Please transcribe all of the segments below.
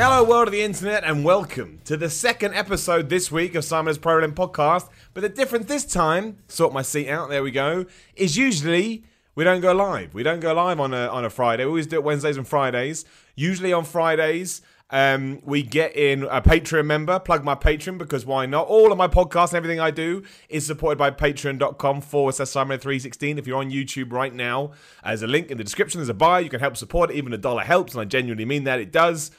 Hello, world of the internet, and welcome to the second episode this week of Simon's Pro Wrestling Podcast. But the difference this time, sort my seat out, there we go, is usually we don't go live. We don't go live on a, on a Friday. We always do it Wednesdays and Fridays. Usually on Fridays, um, we get in a Patreon member, plug my Patreon because why not? All of my podcasts and everything I do is supported by patreon.com forward slash Simon316. If you're on YouTube right now, there's a link in the description, there's a buy. You can help support it. Even a dollar helps, and I genuinely mean that. It does.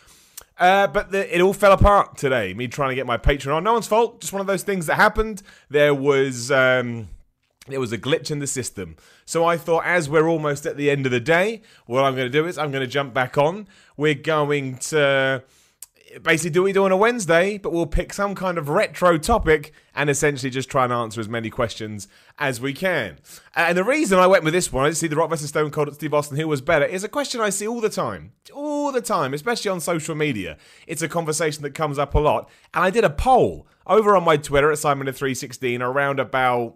Uh, but the, it all fell apart today. Me trying to get my Patreon on. No one's fault. Just one of those things that happened. There was. Um, there was a glitch in the system. So I thought, as we're almost at the end of the day, what I'm going to do is I'm going to jump back on. We're going to basically do what we do on a Wednesday, but we'll pick some kind of retro topic and essentially just try and answer as many questions as we can. And the reason I went with this one, I see the Rock vs. Stone Cold at Steve Austin, who was better, is a question I see all the time. All the time, especially on social media. It's a conversation that comes up a lot. And I did a poll over on my Twitter at Simon316 around about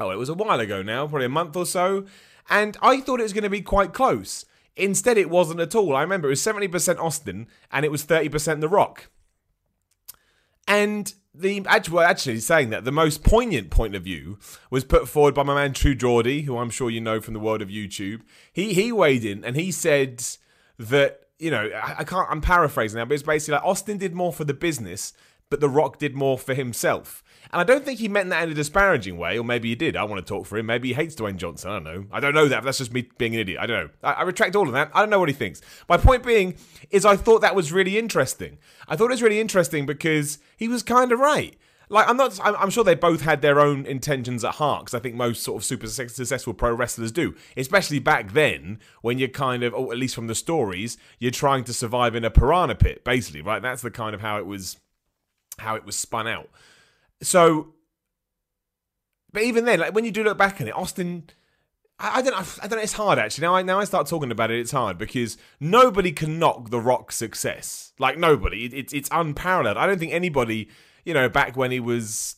oh, it was a while ago now, probably a month or so, and I thought it was going to be quite close. Instead, it wasn't at all. I remember it was 70% Austin and it was 30% The Rock. And the actually, actually saying that the most poignant point of view was put forward by my man True Geordie, who I'm sure you know from the world of YouTube. He he weighed in and he said that you know I, I can't I'm paraphrasing now, but it's basically like Austin did more for the business, but The Rock did more for himself. And I don't think he meant that in a disparaging way, or maybe he did. I want to talk for him. Maybe he hates Dwayne Johnson. I don't know. I don't know that. That's just me being an idiot. I don't know. I, I, retract all of that. I don't know what he thinks. My point being is I thought that was really interesting. I thought it was really interesting because he was kind of right. Like I'm not. I'm, I'm sure they both had their own intentions at heart because I think most sort of super successful pro wrestlers do, especially back then when you're kind of, or at least from the stories, you're trying to survive in a piranha pit, basically, right? That's the kind of how it was, how it was spun out. So, but even then, like when you do look back on it, Austin. I, I don't know. I don't. It's hard actually. Now I now I start talking about it. It's hard because nobody can knock the Rock's success. Like nobody. It, it's it's unparalleled. I don't think anybody. You know, back when he was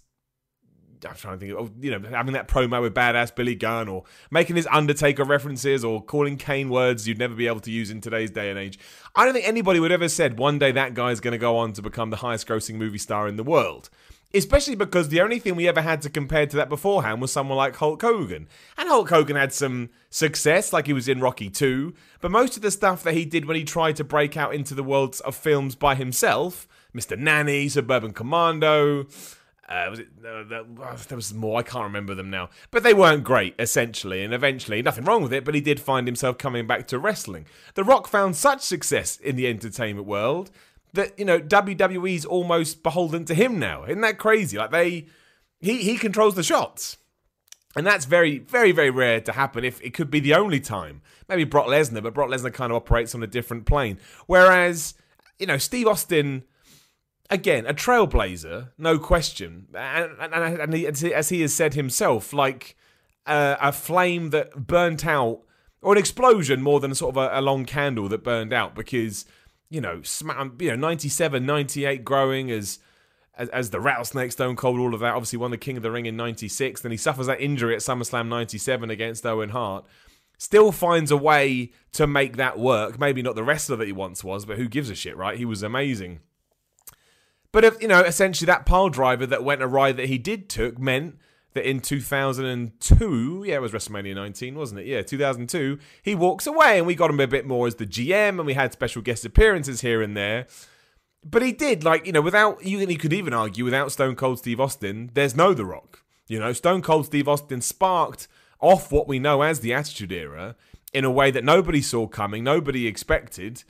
I'm trying to think of, oh, you know, having that promo with badass Billy Gunn or making his Undertaker references or calling Kane words you'd never be able to use in today's day and age. I don't think anybody would ever said one day that guy's going to go on to become the highest grossing movie star in the world. Especially because the only thing we ever had to compare to that beforehand was someone like Hulk Hogan. And Hulk Hogan had some success, like he was in Rocky 2, but most of the stuff that he did when he tried to break out into the worlds of films by himself, Mr. Nanny, Suburban Commando, uh, was it? Uh, there was more. I can't remember them now, but they weren't great. Essentially, and eventually, nothing wrong with it. But he did find himself coming back to wrestling. The Rock found such success in the entertainment world that you know WWE's almost beholden to him now. Isn't that crazy? Like they, he he controls the shots. And that's very, very, very rare to happen. If it could be the only time, maybe Brock Lesnar, but Brock Lesnar kind of operates on a different plane. Whereas, you know, Steve Austin, again, a trailblazer, no question, and, and, and he, as he has said himself, like uh, a flame that burnt out, or an explosion more than sort of a, a long candle that burned out, because you know, you know, 97, 98 growing as as, as the Rattlesnake, Stone Cold, all of that. Obviously, won the King of the Ring in '96. Then he suffers that injury at SummerSlam '97 against Owen Hart. Still finds a way to make that work. Maybe not the wrestler that he once was, but who gives a shit, right? He was amazing. But if you know, essentially, that pile driver that went awry that he did took meant that in 2002, yeah, it was WrestleMania 19, wasn't it? Yeah, 2002, he walks away and we got him a bit more as the GM and we had special guest appearances here and there. But he did, like, you know, without, you, you could even argue, without Stone Cold Steve Austin, there's no The Rock. You know, Stone Cold Steve Austin sparked off what we know as the Attitude Era in a way that nobody saw coming, nobody expected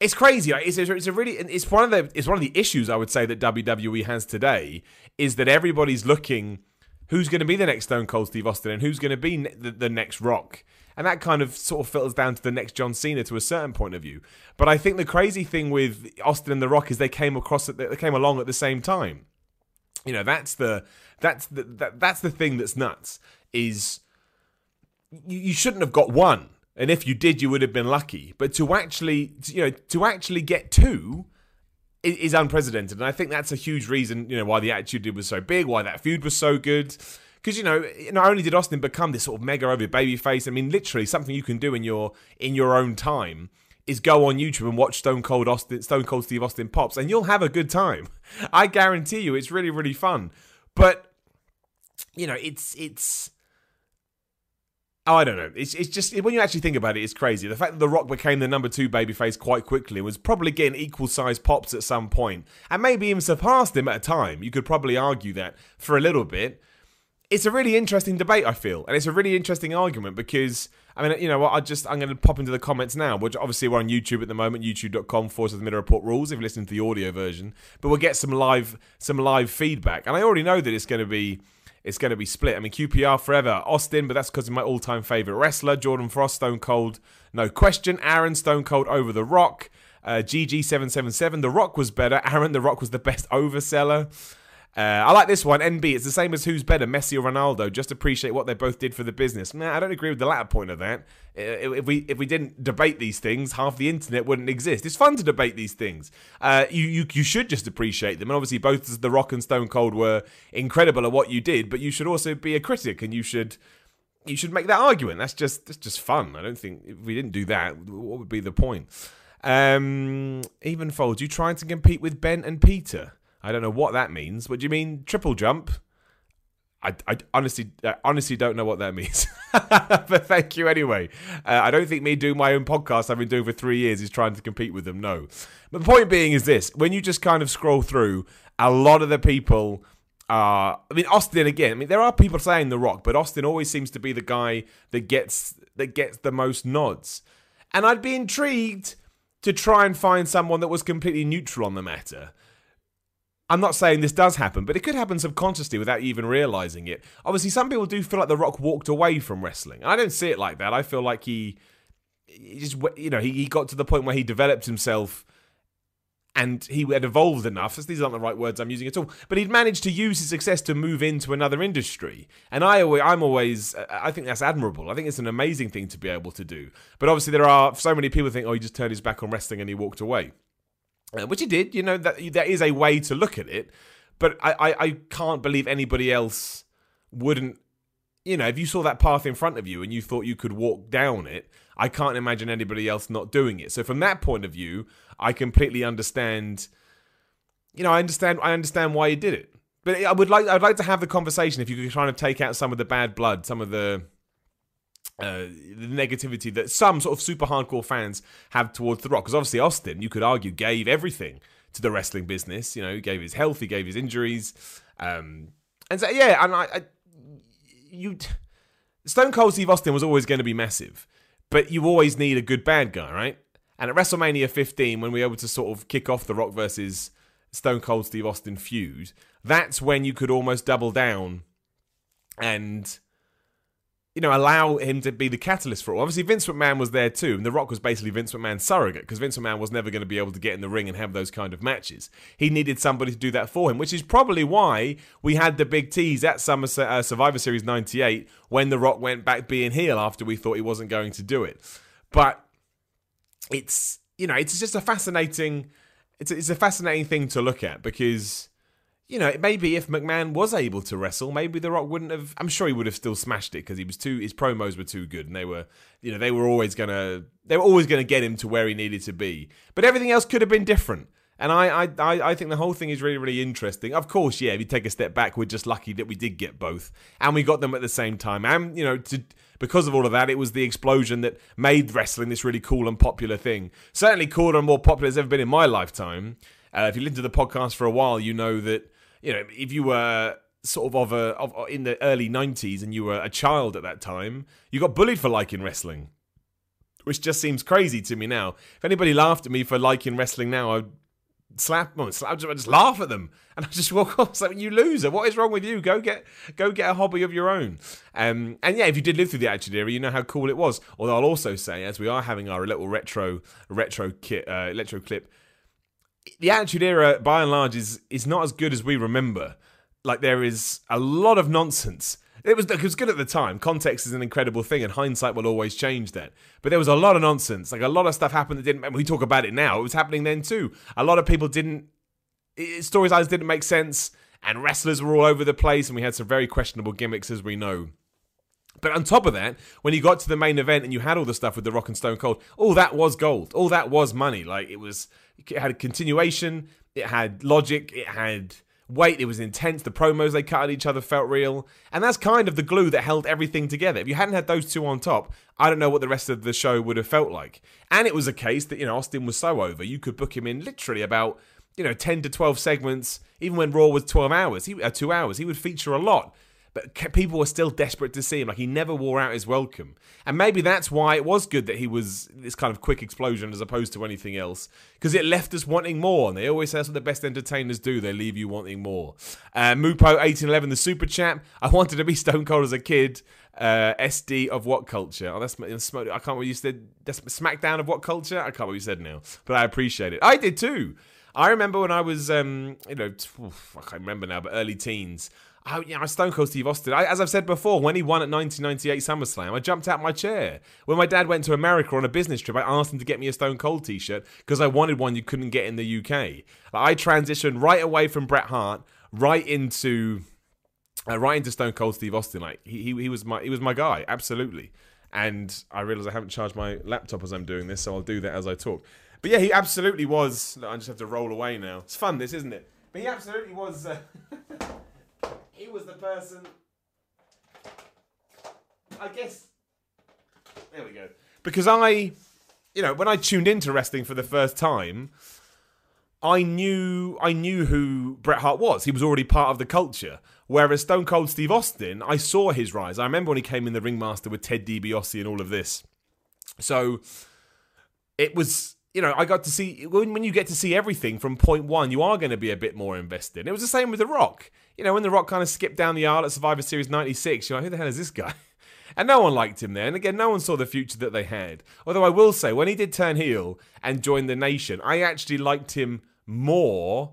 it's crazy. It's a, it's a really it's one of the it's one of the issues I would say that WWE has today is that everybody's looking who's going to be the next Stone Cold Steve Austin and who's going to be the, the next Rock. And that kind of sort of filters down to the next John Cena to a certain point of view. But I think the crazy thing with Austin and The Rock is they came across they came along at the same time. You know, that's the that's the that, that's the thing that's nuts. Is you, you shouldn't have got one, and if you did, you would have been lucky. But to actually, you know, to actually get two is, unprecedented, and I think that's a huge reason, you know, why the attitude was so big, why that feud was so good. Because you know, not only did Austin become this sort of mega over baby face, I mean, literally something you can do in your in your own time is go on YouTube and watch Stone Cold Austin, Stone Cold Steve Austin pops, and you'll have a good time. I guarantee you, it's really really fun. But you know, it's it's. Oh, I don't know. It's it's just when you actually think about it, it's crazy. The fact that The Rock became the number two babyface quite quickly was probably getting equal sized pops at some point, and maybe even surpassed him at a time. You could probably argue that for a little bit it's a really interesting debate, I feel, and it's a really interesting argument because I mean, you know what? I just I'm going to pop into the comments now. Which obviously we're on YouTube at the moment, YouTube.com forward slash Miller Report rules. If you listen to the audio version, but we'll get some live some live feedback, and I already know that it's going to be it's going to be split. I mean, QPR forever, Austin, but that's because of my all-time favorite wrestler, Jordan Frost, Stone Cold, no question. Aaron, Stone Cold over the Rock. Uh, GG777, The Rock was better. Aaron, The Rock was the best overseller. Uh, I like this one. NB. It's the same as who's better, Messi or Ronaldo. Just appreciate what they both did for the business. Nah, I don't agree with the latter point of that. If we if we didn't debate these things, half the internet wouldn't exist. It's fun to debate these things. Uh, you, you you should just appreciate them. And obviously, both The Rock and Stone Cold were incredible at what you did. But you should also be a critic, and you should you should make that argument. That's just that's just fun. I don't think if we didn't do that, what would be the point? Um, even fold. You trying to compete with Ben and Peter? I don't know what that means. What do you mean triple jump? I, I honestly I honestly don't know what that means. but thank you anyway. Uh, I don't think me doing my own podcast I've been doing for three years is trying to compete with them. No. But the point being is this: when you just kind of scroll through, a lot of the people are. I mean, Austin again. I mean, there are people saying The Rock, but Austin always seems to be the guy that gets that gets the most nods. And I'd be intrigued to try and find someone that was completely neutral on the matter. I'm not saying this does happen, but it could happen subconsciously without you even realizing it. Obviously, some people do feel like The Rock walked away from wrestling. I don't see it like that. I feel like he, he just, you know, he, he got to the point where he developed himself and he had evolved enough. These aren't the right words I'm using at all, but he'd managed to use his success to move into another industry. And I, I'm always, uh, I think that's admirable. I think it's an amazing thing to be able to do. But obviously, there are so many people think, oh, he just turned his back on wrestling and he walked away uh, which he did. You know that that is a way to look at it, but I, I, I can't believe anybody else wouldn't. You know, if you saw that path in front of you and you thought you could walk down it, I can't imagine anybody else not doing it. So from that point of view, I completely understand. You know, I understand. I understand why he did it. But I would like. I'd like to have the conversation if you could kind of take out some of the bad blood, some of the uh, the negativity that some sort of super hardcore fans have towards The Rock. Because obviously, Austin, you could argue, gave everything to the wrestling business. You know, he gave his health, he gave his injuries. Um, and so, yeah, and I, I you. Stone Cold Steve Austin was always going to be massive, but you always need a good bad guy, right? And at WrestleMania 15, when we were able to sort of kick off The Rock versus Stone Cold Steve Austin feud, that's when you could almost double down and you know, allow him to be the catalyst for it. Obviously, Vince McMahon was there too, and The Rock was basically Vince McMahon's surrogate because Vince McMahon was never going to be able to get in the ring and have those kind of matches. He needed somebody to do that for him, which is probably why we had the big tease at Summer uh, Survivor Series '98 when The Rock went back being heel after we thought he wasn't going to do it. But it's you know, it's just a fascinating, it's it's a fascinating thing to look at because you know, maybe if McMahon was able to wrestle, maybe The Rock wouldn't have. I'm sure he would have still smashed it because he was too. His promos were too good, and they were, you know, they were always gonna, they were always gonna get him to where he needed to be. But everything else could have been different. And I, I, I think the whole thing is really, really interesting. Of course, yeah. If you take a step back, we're just lucky that we did get both, and we got them at the same time. And you know, to, because of all of that, it was the explosion that made wrestling this really cool and popular thing. Certainly cooler and more popular as ever been in my lifetime. Uh, if you listen to the podcast for a while, you know that you know, if you were sort of of a of in the early 90s and you were a child at that time, you got bullied for liking wrestling. Which just seems crazy to me now. If anybody laughed at me for liking wrestling now, I'd slap them, slap, I'd just laugh at them, and I just walk off. It's like, you loser! What is wrong with you? Go get, go get a hobby of your own. Um, and yeah, if you did live through the Attitude Era, you know how cool it was. Although I'll also say, as we are having our little retro, retro kit, uh, electro clip, the Attitude Era, by and large, is is not as good as we remember. like there is a lot of nonsense. It was it was good at the time. Context is an incredible thing, and hindsight will always change that. But there was a lot of nonsense. Like a lot of stuff happened that didn't. We talk about it now. It was happening then too. A lot of people didn't. Storylines didn't make sense, and wrestlers were all over the place, and we had some very questionable gimmicks, as we know. But on top of that, when you got to the main event and you had all the stuff with the Rock and Stone Cold, all that was gold. All that was money. Like it was, it had a continuation. It had logic. It had weight. It was intense. The promos they cut at each other felt real. And that's kind of the glue that held everything together. If you hadn't had those two on top, I don't know what the rest of the show would have felt like. And it was a case that, you know, Austin was so over, you could book him in literally about, you know, 10 to 12 segments. Even when Raw was 12 hours, he, uh, two hours, he would feature a lot but people were still desperate to see him. Like he never wore out his welcome, and maybe that's why it was good that he was this kind of quick explosion as opposed to anything else, because it left us wanting more. And they always say that's what the best entertainers do; they leave you wanting more. Uh, Mupo eighteen eleven, the super chat. I wanted to be Stone Cold as a kid. Uh, SD of what culture? Oh, that's I can't remember you said. That's SmackDown of what culture? I can't remember what you said now, but I appreciate it. I did too. I remember when I was, um, you know, I can't remember now, but early teens. I, know, Stone Cold Steve Austin. I, as I've said before, when he won at 1998 SummerSlam, I jumped out my chair. When my dad went to America on a business trip, I asked him to get me a Stone Cold T-shirt because I wanted one you couldn't get in the UK. I transitioned right away from Bret Hart right into uh, right into Stone Cold Steve Austin. Like he, he, he was my he was my guy, absolutely. And I realize I haven't charged my laptop as I'm doing this, so I'll do that as I talk. But yeah, he absolutely was. I just have to roll away now. It's fun, this isn't it? But he absolutely was. Uh, he was the person. I guess. There we go. Because I, you know, when I tuned into wrestling for the first time, I knew I knew who Bret Hart was. He was already part of the culture. Whereas Stone Cold Steve Austin, I saw his rise. I remember when he came in the ringmaster with Ted DiBiase and all of this. So it was you know, I got to see when, when you get to see everything from point one, you are going to be a bit more invested. It was the same with The Rock. You know, when The Rock kind of skipped down the aisle at Survivor Series 96, you're like, who the hell is this guy? And no one liked him there. And again, no one saw the future that they had. Although I will say, when he did turn heel and join the nation, I actually liked him more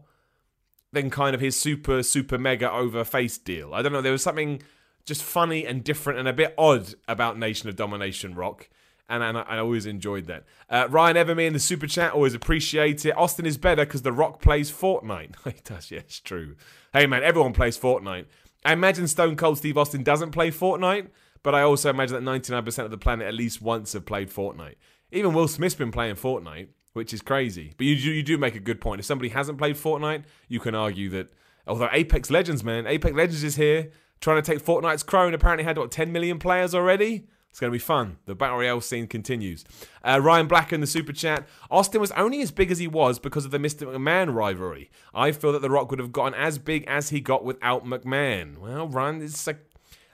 than kind of his super, super mega over face deal. I don't know. There was something just funny and different and a bit odd about Nation of Domination Rock and, and I, always enjoyed that. Uh, Ryan Everme in the super chat, always appreciate it. Austin is better because The Rock plays Fortnite. he does, yeah, it's true. Hey man, everyone plays Fortnite. I imagine Stone Cold Steve Austin doesn't play Fortnite, but I also imagine that 99% of the planet at least once have played Fortnite. Even Will Smith's been playing Fortnite, which is crazy. But you do, you do make a good point. If somebody hasn't played Fortnite, you can argue that. Although Apex Legends, man, Apex Legends is here trying to take Fortnite's crown. Apparently had what 10 million players already. It's going to be fun. The Battle Royale scene continues. Uh, Ryan Black in the super chat. Austin was only as big as he was because of the Mr. McMahon rivalry. I feel that The Rock would have gotten as big as he got without McMahon. Well, Ryan, it's like,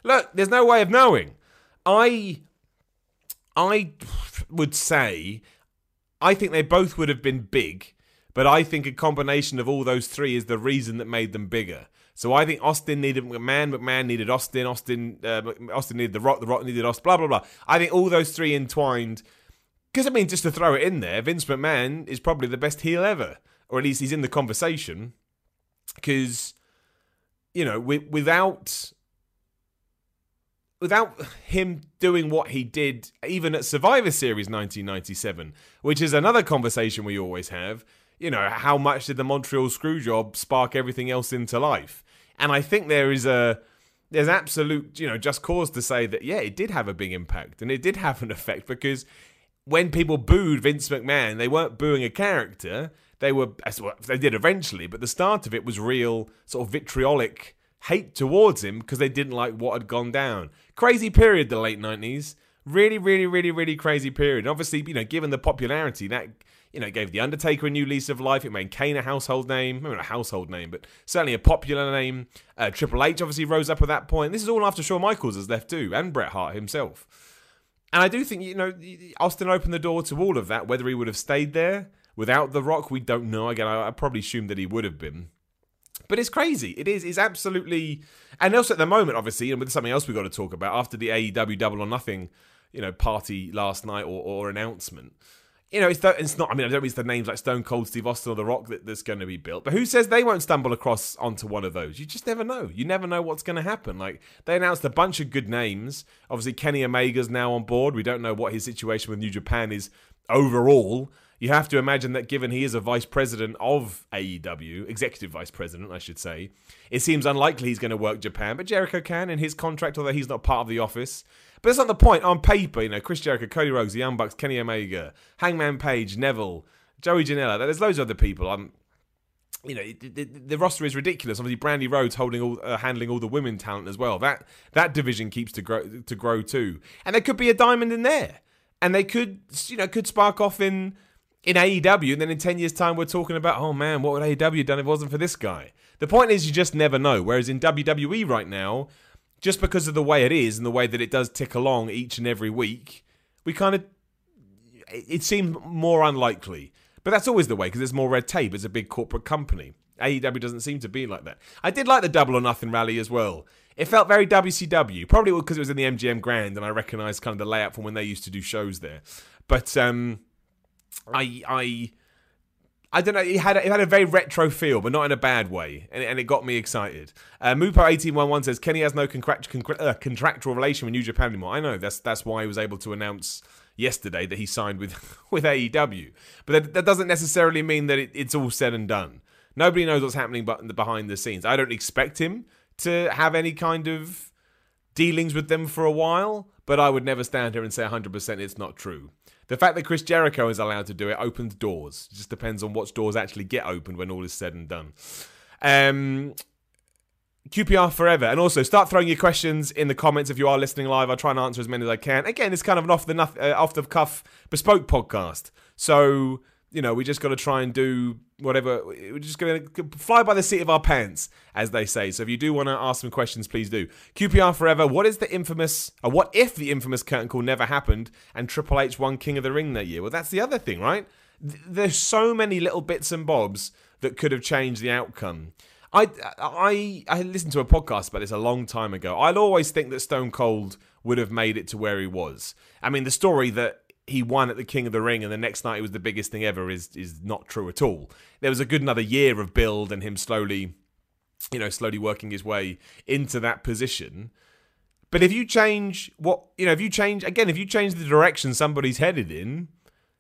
look, there's no way of knowing. I, I would say, I think they both would have been big, but I think a combination of all those three is the reason that made them bigger. So I think Austin needed McMahon, McMahon needed Austin, Austin, uh, Austin needed The Rock, The Rock needed Austin, blah, blah, blah. I think all those three entwined. Because, I mean, just to throw it in there, Vince McMahon is probably the best heel ever. Or at least he's in the conversation. Because, you know, without without him doing what he did even at Survivor Series 1997, which is another conversation we always have, you know, how much did the Montreal Screwjob spark everything else into life? And I think there is a there's absolute, you know, just cause to say that yeah, it did have a big impact and it did have an effect because when people booed Vince McMahon, they weren't booing a character. They were they did eventually, but the start of it was real sort of vitriolic hate towards him because they didn't like what had gone down. Crazy period, the late nineties. Really, really, really, really crazy period. And obviously, you know, given the popularity, that you know, it gave The Undertaker a new lease of life. It made Kane a household name. Maybe not a household name, but certainly a popular name. Uh, Triple H obviously rose up at that point. This is all after Shawn Michaels has left too, and Bret Hart himself. And I do think, you know, Austin opened the door to all of that. Whether he would have stayed there without The Rock, we don't know. Again, I, I probably assumed that he would have been. But it's crazy. It is. It's absolutely. And also at the moment, obviously, and with something else we've got to talk about after the AEW Double or Nothing, you know, party last night or, or announcement you know, it's, it's not. I mean, I don't mean it's the names like Stone Cold Steve Austin or The Rock that, that's going to be built. But who says they won't stumble across onto one of those? You just never know. You never know what's going to happen. Like they announced a bunch of good names. Obviously, Kenny Omega's now on board. We don't know what his situation with New Japan is overall. You have to imagine that given he is a vice president of AEW, executive vice president, I should say, it seems unlikely he's going to work Japan. But Jericho can in his contract, although he's not part of the office. But that's not the point. On paper, you know, Chris Jericho, Cody Rhodes, the Young Bucks, Kenny Omega, Hangman Page, Neville, Joey Janela. There's loads of other people. I'm, you know, the, the, roster is ridiculous. Obviously, Brandi Rhodes holding all, uh, handling all the women talent as well. That that division keeps to grow to grow too. And there could be a diamond in there, and they could, you know, could spark off in in AEW, and then in ten years' time, we're talking about, oh man, what would AEW have done if it wasn't for this guy? The point is, you just never know. Whereas in WWE right now, just because of the way it is and the way that it does tick along each and every week, we kind of it seemed more unlikely. But that's always the way because there's more red tape. It's a big corporate company. AEW doesn't seem to be like that. I did like the Double or Nothing rally as well. It felt very WCW, probably because it was in the MGM Grand and I recognised kind of the layout from when they used to do shows there. But um, I I I don't know. It had a, it had a very retro feel, but not in a bad way, and, and it got me excited. Uh, Mupo eighteen one one says Kenny has no contract, uh, contractual relation with New Japan anymore. I know that's that's why he was able to announce yesterday that he signed with with AEW, but that, that doesn't necessarily mean that it, it's all said and done. Nobody knows what's happening but behind the scenes. I don't expect him to have any kind of dealings with them for a while, but I would never stand here and say 100% it's not true. The fact that Chris Jericho is allowed to do it opens doors. It just depends on what doors actually get opened when all is said and done. Um, QPR forever, and also start throwing your questions in the comments if you are listening live. I'll try and answer as many as I can. Again, it's kind of an off the uh, off the cuff bespoke podcast, so you know, we just got to try and do whatever. We're just going to fly by the seat of our pants, as they say. So if you do want to ask some questions, please do. QPR forever. What is the infamous, or what if the infamous curtain call never happened and Triple H won King of the Ring that year? Well, that's the other thing, right? There's so many little bits and bobs that could have changed the outcome. I, I, I listened to a podcast about this a long time ago. I'd always think that Stone Cold would have made it to where he was. I mean, the story that he won at the King of the Ring and the next night it was the biggest thing ever is is not true at all. There was a good another year of build and him slowly, you know, slowly working his way into that position. But if you change what you know, if you change again, if you change the direction somebody's headed in,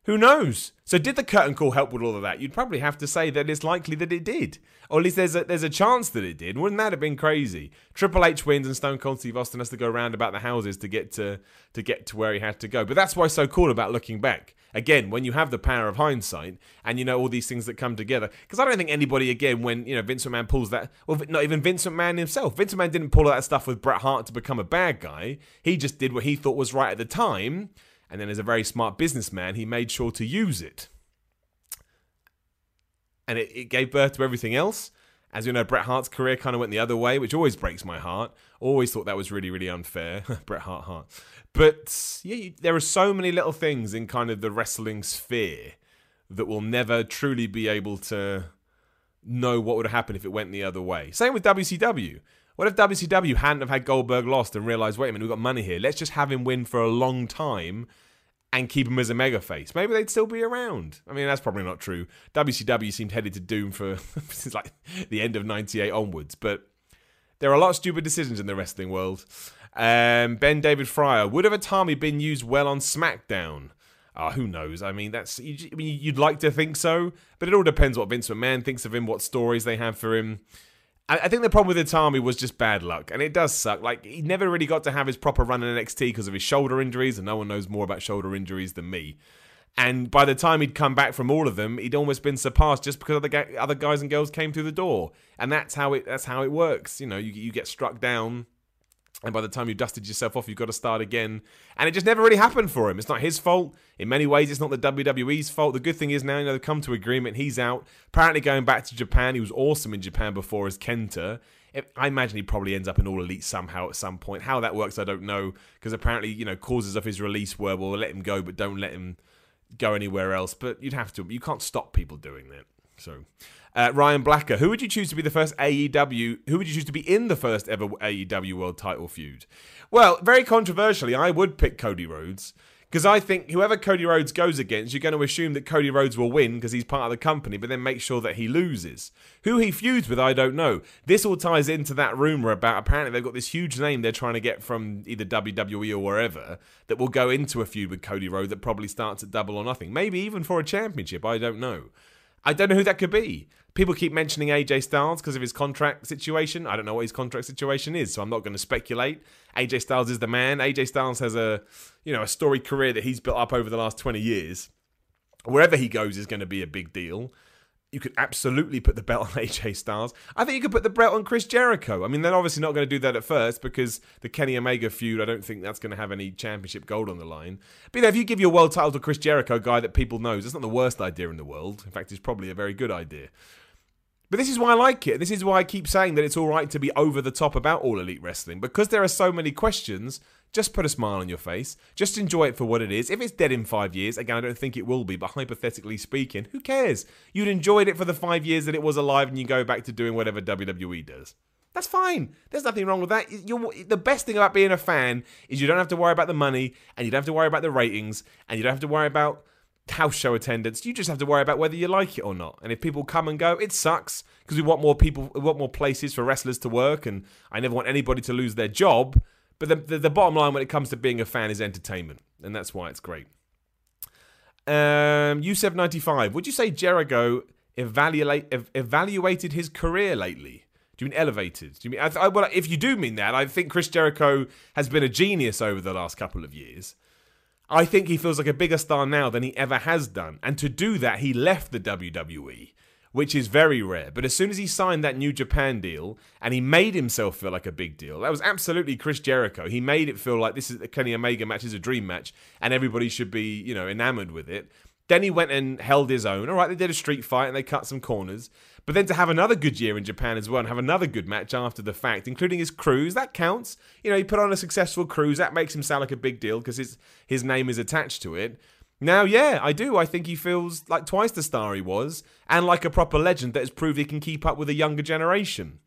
who knows? So did the curtain call help with all of that? You'd probably have to say that it's likely that it did, or at least there's a there's a chance that it did. Wouldn't that have been crazy? Triple H wins and Stone Cold Steve Austin has to go around about the houses to get to to get to where he had to go. But that's why it's so cool about looking back. Again, when you have the power of hindsight and you know all these things that come together, because I don't think anybody again when you know Vince McMahon pulls that, well, not even Vince McMahon himself. Vince McMahon didn't pull that stuff with Bret Hart to become a bad guy. He just did what he thought was right at the time and then, as a very smart businessman, he made sure to use it. And it, it gave birth to everything else. As you know, Bret Hart's career kind of went the other way, which always breaks my heart. Always thought that was really, really unfair. Bret Hart, Hart. But yeah, you, there are so many little things in kind of the wrestling sphere that will never truly be able to know what would happen if it went the other way. Same with WCW. What if WCW hadn't have had Goldberg lost and realised, wait a minute, we've got money here. Let's just have him win for a long time and keep him as a mega face. Maybe they'd still be around. I mean, that's probably not true. WCW seemed headed to doom for since like the end of 98 onwards, but there are a lot of stupid decisions in the wrestling world. Um, ben David Fryer, would have Itami been used well on SmackDown? Uh, who knows? I mean, that's I mean, you'd like to think so, but it all depends what Vince McMahon thinks of him, what stories they have for him. I think the problem with Itami was just bad luck, and it does suck. Like he never really got to have his proper run in NXT because of his shoulder injuries, and no one knows more about shoulder injuries than me. And by the time he'd come back from all of them, he'd almost been surpassed just because other other guys and girls came through the door. And that's how it that's how it works. You know, you you get struck down and by the time you've dusted yourself off, you've got to start again. And it just never really happened for him. It's not his fault. In many ways, it's not the WWE's fault. The good thing is now, you know, they've come to agreement. He's out. Apparently, going back to Japan, he was awesome in Japan before as Kenta. I imagine he probably ends up in All Elite somehow at some point. How that works, I don't know. Because apparently, you know, causes of his release were, well, let him go, but don't let him go anywhere else. But you'd have to. You can't stop people doing that. So, uh, Ryan Blacker, who would you choose to be the first AEW? Who would you choose to be in the first ever AEW World Title feud? Well, very controversially, I would pick Cody Rhodes Because I think whoever Cody Rhodes goes against, you're going to assume that Cody Rhodes will win because he's part of the company, but then make sure that he loses. Who he feuds with, I don't know. This all ties into that rumor about apparently they've got this huge name they're trying to get from either WWE or wherever that will go into a feud with Cody Rhodes that probably starts at double or nothing. Maybe even for a championship, I don't know. I don't know who that could be. People keep mentioning AJ Styles because of his contract situation. I don't know what his contract situation is, so I'm not going to speculate. AJ Styles is the man. AJ Styles has a, you know, a storied career that he's built up over the last 20 years. Wherever he goes is going to be a big deal you could absolutely put the belt on AJ Styles. I think you could put the belt on Chris Jericho. I mean, they're obviously not going to do that at first because the Kenny Omega feud, I don't think that's going to have any championship gold on the line. But you know, if you give your world title to Chris Jericho, guy that people knows, that's not the worst idea in the world. In fact, it's probably a very good idea. But this is why I like it. This is why I keep saying that it's all right to be over the top about all elite wrestling because there are so many questions just put a smile on your face. Just enjoy it for what it is. If it's dead in five years, again, I don't think it will be, but hypothetically speaking, who cares? You'd enjoyed it for the five years that it was alive and you go back to doing whatever WWE does. That's fine. There's nothing wrong with that. You're, the best thing about being a fan is you don't have to worry about the money and you don't have to worry about the ratings and you don't have to worry about house show attendance. You just have to worry about whether you like it or not. And if people come and go, it sucks because we want more people, we want more places for wrestlers to work, and I never want anybody to lose their job. But the, the, the, bottom line when it comes to being a fan is entertainment, and that's why it's great. Um, Yusef95, would you say Jericho evaluate, ev- evaluated his career lately? Do you mean elevated? Do you mean, I, I, well, if you do mean that, I think Chris Jericho has been a genius over the last couple of years. I think he feels like a bigger star now than he ever has done. And to do that, he left the WWE which is very rare. But as soon as he signed that New Japan deal and he made himself feel like a big deal, that was absolutely Chris Jericho. He made it feel like this is the Kenny Omega match is a dream match and everybody should be, you know, enamored with it. Then he went and held his own. All right, they did a street fight and they cut some corners. But then to have another good year in Japan as well and have another good match after the fact, including his cruise, that counts. You know, he put on a successful cruise. That makes him sound like a big deal because his, his name is attached to it. Now, yeah, I do. I think he feels like twice the star he was, and like a proper legend that has proved he can keep up with a younger generation.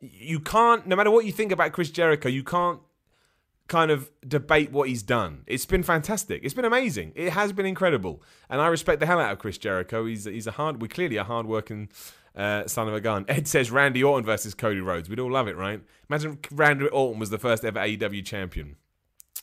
You can't, no matter what you think about Chris Jericho, you can't kind of debate what he's done. It's been fantastic. It's been amazing. It has been incredible, and I respect the hell out of Chris Jericho. He's he's a hard, we're clearly a hardworking uh, son of a gun. Ed says Randy Orton versus Cody Rhodes. We'd all love it, right? Imagine Randy Orton was the first ever AEW champion.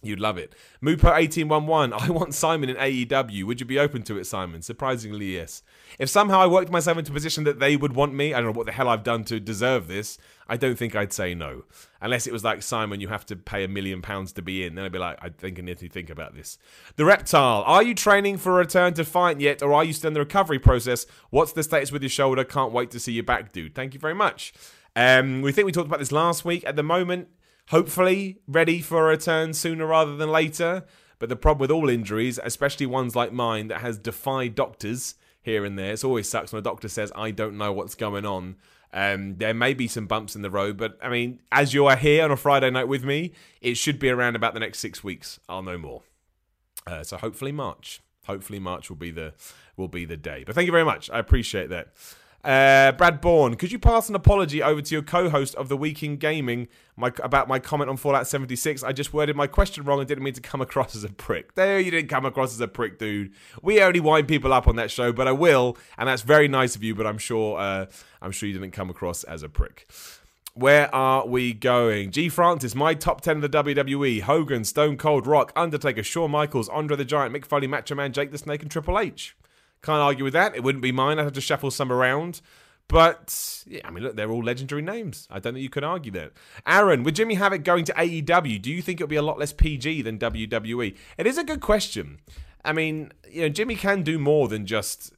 You'd love it. Mupo1811, I want Simon in AEW. Would you be open to it, Simon? Surprisingly, yes. If somehow I worked myself into a position that they would want me, I don't know what the hell I've done to deserve this, I don't think I'd say no. Unless it was like, Simon, you have to pay a million pounds to be in. Then I'd be like, I think I need to think about this. The Reptile, are you training for a return to fight yet, or are you still in the recovery process? What's the status with your shoulder? Can't wait to see you back, dude. Thank you very much. Um, we think we talked about this last week. At the moment, hopefully ready for a return sooner rather than later. But the problem with all injuries, especially ones like mine that has defied doctors here and there, it always sucks when a doctor says, I don't know what's going on. Um, there may be some bumps in the road, but I mean, as you are here on a Friday night with me, it should be around about the next six weeks. I'll know more. Uh, so hopefully March. Hopefully March will be the will be the day. But thank you very much. I appreciate that. Uh, Brad Bourne, could you pass an apology over to your co-host of the Week in Gaming my, about my comment on Fallout 76? I just worded my question wrong and didn't mean to come across as a prick. There, you didn't come across as a prick, dude. We only wind people up on that show, but I will, and that's very nice of you. But I'm sure, uh, I'm sure you didn't come across as a prick. Where are we going? G. Francis, my top 10 of the WWE Hogan, Stone Cold, Rock, Undertaker, Shawn Michaels, Andre the Giant, Mick Foley, Macho Man, Jake the Snake, and Triple H. Can't argue with that. It wouldn't be mine. I'd have to shuffle some around. But yeah, I mean, look, they're all legendary names. I don't think you could argue that. Aaron, with Jimmy Havoc going to AEW, do you think it'll be a lot less PG than WWE? It is a good question. I mean, you know, Jimmy can do more than just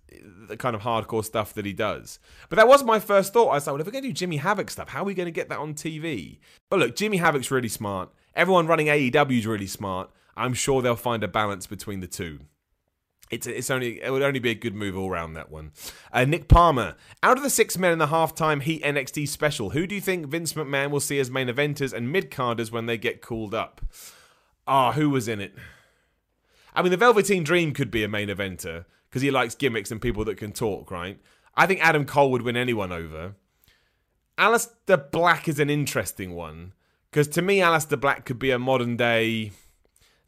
the kind of hardcore stuff that he does. But that was my first thought. I was like, well, if we're going to do Jimmy Havoc stuff, how are we going to get that on TV? But look, Jimmy Havoc's really smart. Everyone running AEW is really smart. I'm sure they'll find a balance between the two. It's it's only it would only be a good move all around that one. Uh, Nick Palmer, out of the six men in the halftime Heat NXT special, who do you think Vince McMahon will see as main eventers and mid carders when they get called up? Ah, who was in it? I mean, the Velveteen Dream could be a main eventer because he likes gimmicks and people that can talk, right? I think Adam Cole would win anyone over. Aleister Black is an interesting one because to me, Aleister Black could be a modern day